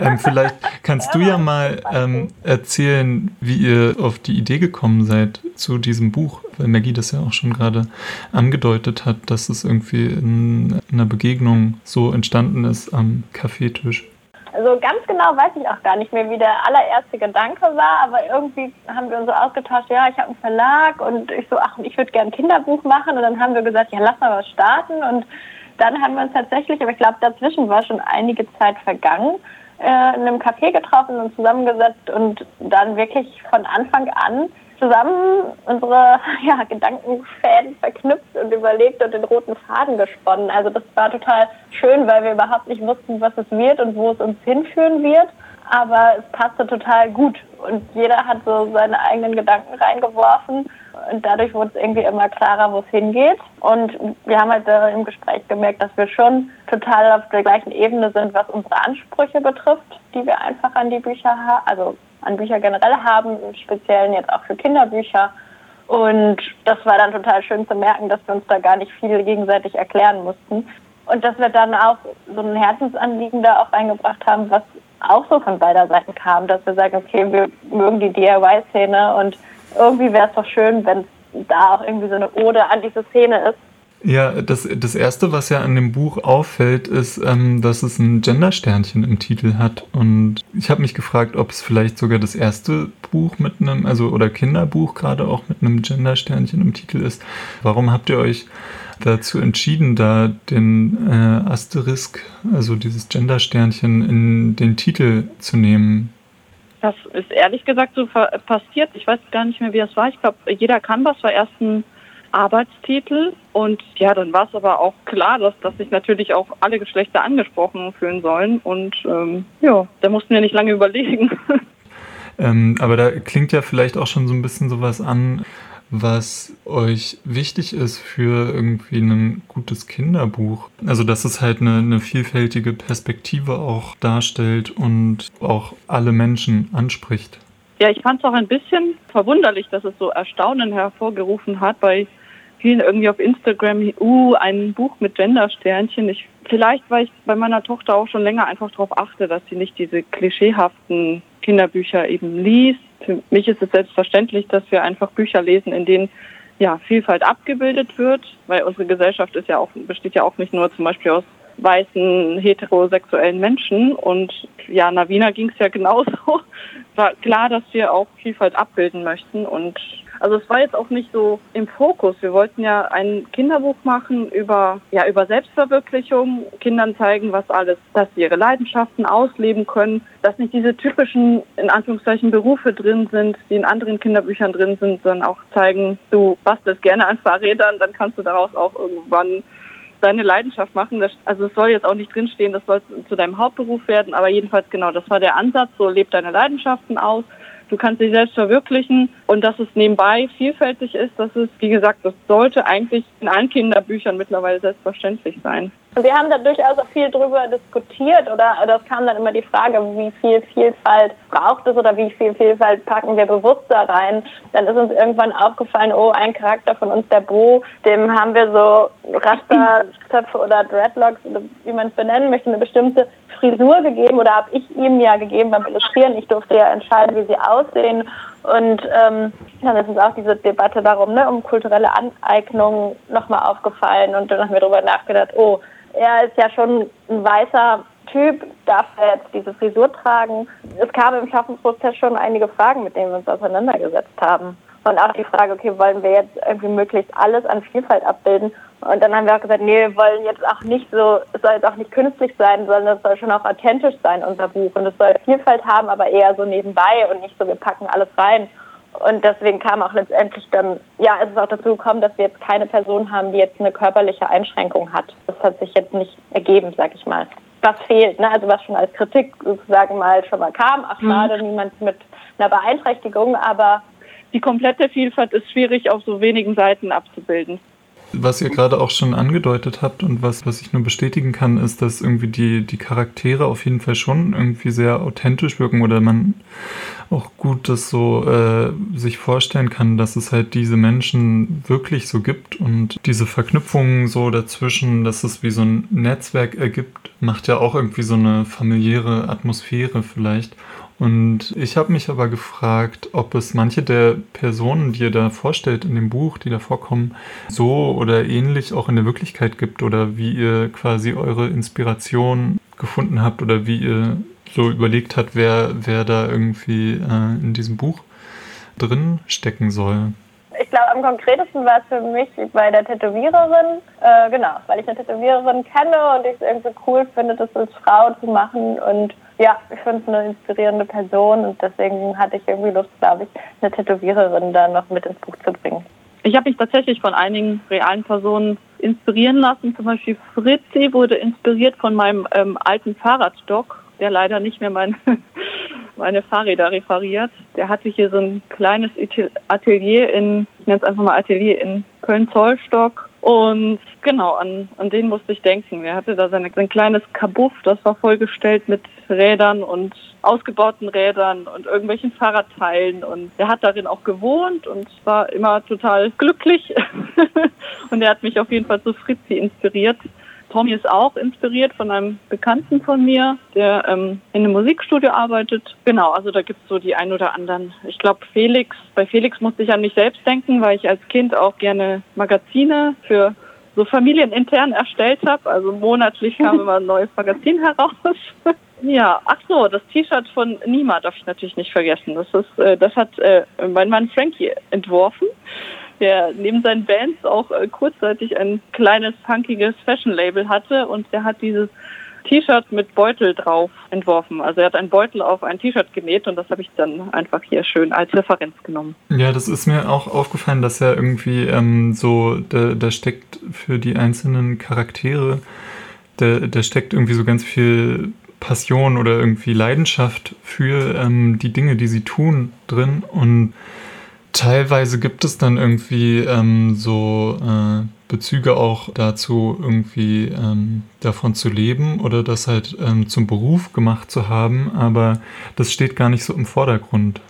ähm, vielleicht kannst du ja mal ähm, erzählen, wie ihr auf die Idee gekommen seid zu diesem Buch, weil Maggie das ja auch schon gerade angedeutet hat, dass es irgendwie in einer Begegnung so entstanden ist am Kaffeetisch. Also ganz genau weiß ich auch gar nicht mehr, wie der allererste Gedanke war, aber irgendwie haben wir uns so ausgetauscht, ja, ich habe einen Verlag und ich so, ach, ich würde gerne ein Kinderbuch machen. Und dann haben wir gesagt, ja, lass mal was starten. Und dann haben wir uns tatsächlich, aber ich glaube, dazwischen war schon einige Zeit vergangen, äh, in einem Café getroffen und zusammengesetzt und dann wirklich von Anfang an zusammen unsere ja, Gedankenfäden verknüpft und überlegt und den roten Faden gesponnen. Also das war total schön, weil wir überhaupt nicht wussten, was es wird und wo es uns hinführen wird. Aber es passte total gut und jeder hat so seine eigenen Gedanken reingeworfen und dadurch wurde es irgendwie immer klarer, wo es hingeht. Und wir haben halt im Gespräch gemerkt, dass wir schon total auf der gleichen Ebene sind, was unsere Ansprüche betrifft, die wir einfach an die Bücher haben, also an Bücher generell haben, im Speziellen jetzt auch für Kinderbücher. Und das war dann total schön zu merken, dass wir uns da gar nicht viel gegenseitig erklären mussten. Und dass wir dann auch so ein Herzensanliegen da auch reingebracht haben, was auch so von beider Seiten kam, dass wir sagen, okay, wir mögen die DIY-Szene und irgendwie wäre es doch schön, wenn da auch irgendwie so eine Ode an diese Szene ist ja, das, das Erste, was ja an dem Buch auffällt, ist, ähm, dass es ein Gendersternchen im Titel hat. Und ich habe mich gefragt, ob es vielleicht sogar das erste Buch mit einem, also oder Kinderbuch gerade auch mit einem Gendersternchen im Titel ist. Warum habt ihr euch dazu entschieden, da den äh, Asterisk, also dieses Gendersternchen, in den Titel zu nehmen? Das ist ehrlich gesagt so passiert. Ich weiß gar nicht mehr, wie das war. Ich glaube, jeder Canvas war erst ein Arbeitstitel. Und ja, dann war es aber auch klar, dass, dass sich natürlich auch alle Geschlechter angesprochen fühlen sollen. Und ähm, ja, da mussten wir nicht lange überlegen. Ähm, aber da klingt ja vielleicht auch schon so ein bisschen sowas an, was euch wichtig ist für irgendwie ein gutes Kinderbuch. Also dass es halt eine, eine vielfältige Perspektive auch darstellt und auch alle Menschen anspricht. Ja, ich fand es auch ein bisschen verwunderlich, dass es so Erstaunen hervorgerufen hat bei vielen irgendwie auf Instagram, uh, ein Buch mit Gendersternchen. Ich, vielleicht, weil ich bei meiner Tochter auch schon länger einfach darauf achte, dass sie nicht diese klischeehaften Kinderbücher eben liest. Für mich ist es selbstverständlich, dass wir einfach Bücher lesen, in denen ja, Vielfalt abgebildet wird, weil unsere Gesellschaft ist ja auch, besteht ja auch nicht nur zum Beispiel aus weißen heterosexuellen Menschen und ja, Navina ging es ja genauso. War klar, dass wir auch Vielfalt abbilden möchten und also es war jetzt auch nicht so im Fokus. Wir wollten ja ein Kinderbuch machen über, ja, über Selbstverwirklichung, Kindern zeigen, was alles, dass sie ihre Leidenschaften ausleben können, dass nicht diese typischen, in Anführungszeichen, Berufe drin sind, die in anderen Kinderbüchern drin sind, sondern auch zeigen, du bastelst gerne an Fahrrädern, dann kannst du daraus auch irgendwann deine Leidenschaft machen. also es soll jetzt auch nicht drinstehen, das soll zu deinem Hauptberuf werden, aber jedenfalls genau, das war der Ansatz, so lebt deine Leidenschaften aus du kannst dich selbst verwirklichen und dass es nebenbei vielfältig ist, das ist, wie gesagt, das sollte eigentlich in allen Kinderbüchern mittlerweile selbstverständlich sein. Wir haben da durchaus auch viel drüber diskutiert oder das kam dann immer die Frage, wie viel Vielfalt braucht es oder wie viel Vielfalt packen wir bewusst da rein. Dann ist uns irgendwann aufgefallen, oh, ein Charakter von uns, der Bo, dem haben wir so Rasterzöpfe oder Dreadlocks, wie man es benennen möchte, eine bestimmte Frisur gegeben oder habe ich ihm ja gegeben beim Illustrieren. Ich durfte ja entscheiden, wie sie aussehen. Und ähm, dann ist uns auch diese Debatte darum, ne, um kulturelle Aneignung nochmal aufgefallen. Und dann haben wir darüber nachgedacht, oh, er ist ja schon ein weißer Typ, darf er jetzt diese Frisur tragen? Es kam im Schaffensprozess schon einige Fragen, mit denen wir uns auseinandergesetzt haben. Und auch die Frage, okay, wollen wir jetzt irgendwie möglichst alles an Vielfalt abbilden? Und dann haben wir auch gesagt, nee, wir wollen jetzt auch nicht so, es soll jetzt auch nicht künstlich sein, sondern es soll schon auch authentisch sein, unser Buch. Und es soll Vielfalt haben, aber eher so nebenbei und nicht so, wir packen alles rein. Und deswegen kam auch letztendlich dann, ja, es ist auch dazu gekommen, dass wir jetzt keine Person haben, die jetzt eine körperliche Einschränkung hat. Das hat sich jetzt nicht ergeben, sag ich mal. Was fehlt, ne? also was schon als Kritik sozusagen mal schon mal kam. Ach, mhm. schade, mhm. niemand mit einer Beeinträchtigung, aber die komplette Vielfalt ist schwierig auf so wenigen Seiten abzubilden. Was ihr gerade auch schon angedeutet habt und was, was ich nur bestätigen kann, ist, dass irgendwie die, die Charaktere auf jeden Fall schon irgendwie sehr authentisch wirken oder man auch gut das so äh, sich vorstellen kann, dass es halt diese Menschen wirklich so gibt und diese Verknüpfungen so dazwischen, dass es wie so ein Netzwerk ergibt, macht ja auch irgendwie so eine familiäre Atmosphäre vielleicht. Und ich habe mich aber gefragt, ob es manche der Personen, die ihr da vorstellt in dem Buch, die da vorkommen, so oder ähnlich auch in der Wirklichkeit gibt oder wie ihr quasi eure Inspiration gefunden habt oder wie ihr so überlegt habt, wer, wer da irgendwie äh, in diesem Buch drin stecken soll. Ich glaube, am konkretesten war es für mich bei der Tätowiererin, äh, genau, weil ich eine Tätowiererin kenne und ich es irgendwie cool finde, das als Frau zu machen und ja, ich finde es eine inspirierende Person und deswegen hatte ich irgendwie Lust, glaube ich, eine Tätowiererin da noch mit ins Buch zu bringen. Ich habe mich tatsächlich von einigen realen Personen inspirieren lassen. Zum Beispiel Fritzi wurde inspiriert von meinem ähm, alten Fahrradstock, der leider nicht mehr mein, meine Fahrräder referiert. Der hatte hier so ein kleines Atelier in, ich nenne es einfach mal Atelier in Köln-Zollstock und genau, an, an den musste ich denken. Er hatte da seine, sein kleines Kabuff, das war vollgestellt mit Rädern und ausgebauten Rädern und irgendwelchen Fahrradteilen. Und er hat darin auch gewohnt und war immer total glücklich. und er hat mich auf jeden Fall zu Fritzi inspiriert. Tommy ist auch inspiriert von einem Bekannten von mir, der ähm, in einem Musikstudio arbeitet. Genau, also da gibt es so die ein oder anderen. Ich glaube, Felix, bei Felix musste ich an mich selbst denken, weil ich als Kind auch gerne Magazine für so familienintern erstellt habe. Also monatlich kam immer ein neues Magazin heraus. ja, ach so, das T-Shirt von Nima darf ich natürlich nicht vergessen. Das ist, äh, das hat äh, mein Mann Frankie entworfen der neben seinen Bands auch äh, kurzzeitig ein kleines, funkiges Fashion-Label hatte und der hat dieses T-Shirt mit Beutel drauf entworfen. Also er hat einen Beutel auf ein T-Shirt genäht und das habe ich dann einfach hier schön als Referenz genommen. Ja, das ist mir auch aufgefallen, dass er irgendwie ähm, so, da, da steckt für die einzelnen Charaktere, da, da steckt irgendwie so ganz viel Passion oder irgendwie Leidenschaft für ähm, die Dinge, die sie tun drin und Teilweise gibt es dann irgendwie ähm, so äh, Bezüge auch dazu, irgendwie ähm, davon zu leben oder das halt ähm, zum Beruf gemacht zu haben, aber das steht gar nicht so im Vordergrund.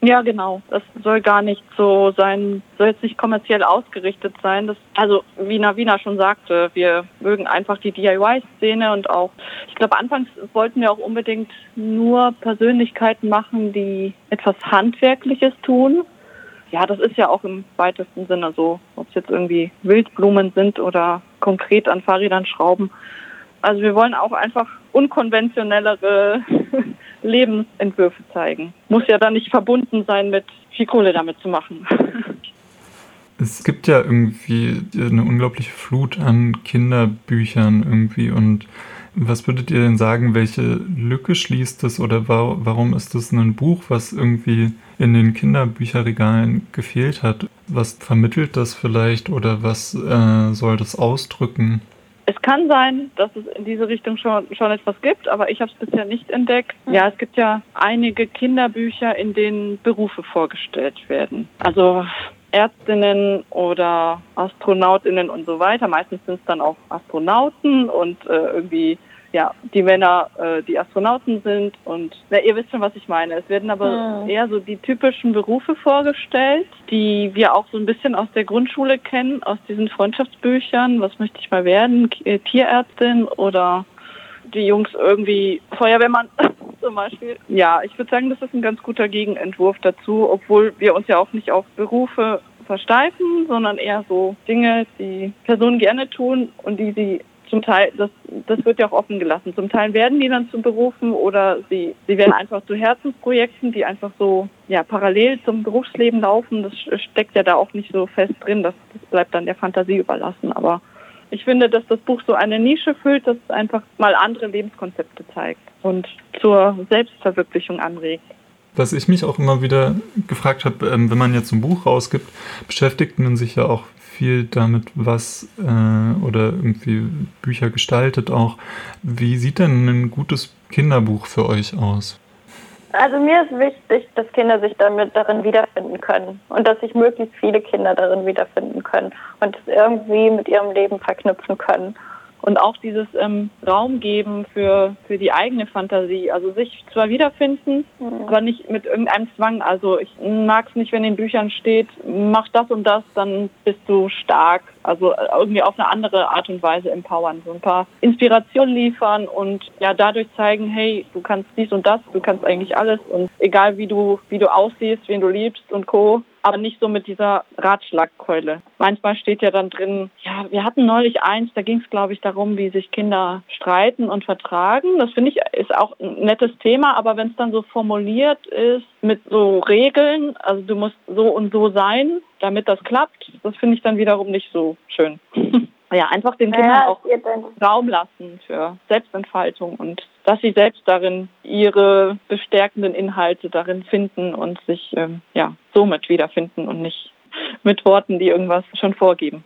Ja, genau. Das soll gar nicht so sein, soll jetzt nicht kommerziell ausgerichtet sein. Das, also wie Navina schon sagte, wir mögen einfach die DIY-Szene und auch, ich glaube, anfangs wollten wir auch unbedingt nur Persönlichkeiten machen, die etwas Handwerkliches tun ja, das ist ja auch im weitesten Sinne so, ob es jetzt irgendwie Wildblumen sind oder konkret an Fahrrädern schrauben. Also wir wollen auch einfach unkonventionellere Lebensentwürfe zeigen. Muss ja dann nicht verbunden sein mit viel Kohle damit zu machen. Es gibt ja irgendwie eine unglaubliche Flut an Kinderbüchern irgendwie und was würdet ihr denn sagen, welche Lücke schließt es oder warum ist es ein Buch, was irgendwie in den Kinderbücherregalen gefehlt hat? Was vermittelt das vielleicht oder was äh, soll das ausdrücken? Es kann sein, dass es in diese Richtung schon, schon etwas gibt, aber ich habe es bisher nicht entdeckt. Ja, es gibt ja einige Kinderbücher, in denen Berufe vorgestellt werden. Also Ärztinnen oder Astronautinnen und so weiter. Meistens sind es dann auch Astronauten und äh, irgendwie ja, die Männer äh, die Astronauten sind und na, ihr wisst schon, was ich meine. Es werden aber mhm. eher so die typischen Berufe vorgestellt, die wir auch so ein bisschen aus der Grundschule kennen, aus diesen Freundschaftsbüchern. Was möchte ich mal werden? Äh, Tierärztin oder die Jungs irgendwie Feuerwehrmann zum Beispiel. Ja, ich würde sagen, das ist ein ganz guter Gegenentwurf dazu, obwohl wir uns ja auch nicht auf Berufe versteifen, sondern eher so Dinge, die Personen gerne tun und die sie zum Teil, das, das wird ja auch offen gelassen. Zum Teil werden die dann zu Berufen oder sie, sie werden einfach zu Herzensprojekten, die einfach so ja, parallel zum Berufsleben laufen. Das steckt ja da auch nicht so fest drin. Das, das bleibt dann der Fantasie überlassen. Aber ich finde, dass das Buch so eine Nische füllt, dass es einfach mal andere Lebenskonzepte zeigt und zur Selbstverwirklichung anregt. Was ich mich auch immer wieder gefragt habe, ähm, wenn man jetzt ein Buch rausgibt, beschäftigt man sich ja auch viel damit, was äh, oder irgendwie Bücher gestaltet auch. Wie sieht denn ein gutes Kinderbuch für euch aus? Also mir ist wichtig, dass Kinder sich damit darin wiederfinden können und dass sich möglichst viele Kinder darin wiederfinden können und es irgendwie mit ihrem Leben verknüpfen können und auch dieses ähm, Raum geben für, für die eigene Fantasie. Also sich zwar wiederfinden, mhm. aber nicht mit irgendeinem Zwang. Also ich mag es nicht, wenn in Büchern steht, mach das und das, dann bist du stark. Also äh, irgendwie auf eine andere Art und Weise empowern. So ein paar Inspirationen liefern und ja dadurch zeigen, hey, du kannst dies und das, du kannst eigentlich alles und egal wie du, wie du aussiehst, wen du liebst und Co aber nicht so mit dieser Ratschlagkeule. Manchmal steht ja dann drin, ja, wir hatten neulich eins, da ging es, glaube ich, darum, wie sich Kinder streiten und vertragen. Das finde ich ist auch ein nettes Thema, aber wenn es dann so formuliert ist mit so Regeln, also du musst so und so sein, damit das klappt, das finde ich dann wiederum nicht so schön. ja, einfach den Kindern auch Raum lassen für Selbstentfaltung und dass sie selbst darin ihre bestärkenden Inhalte darin finden und sich ähm, ja somit wiederfinden und nicht mit Worten, die irgendwas schon vorgeben.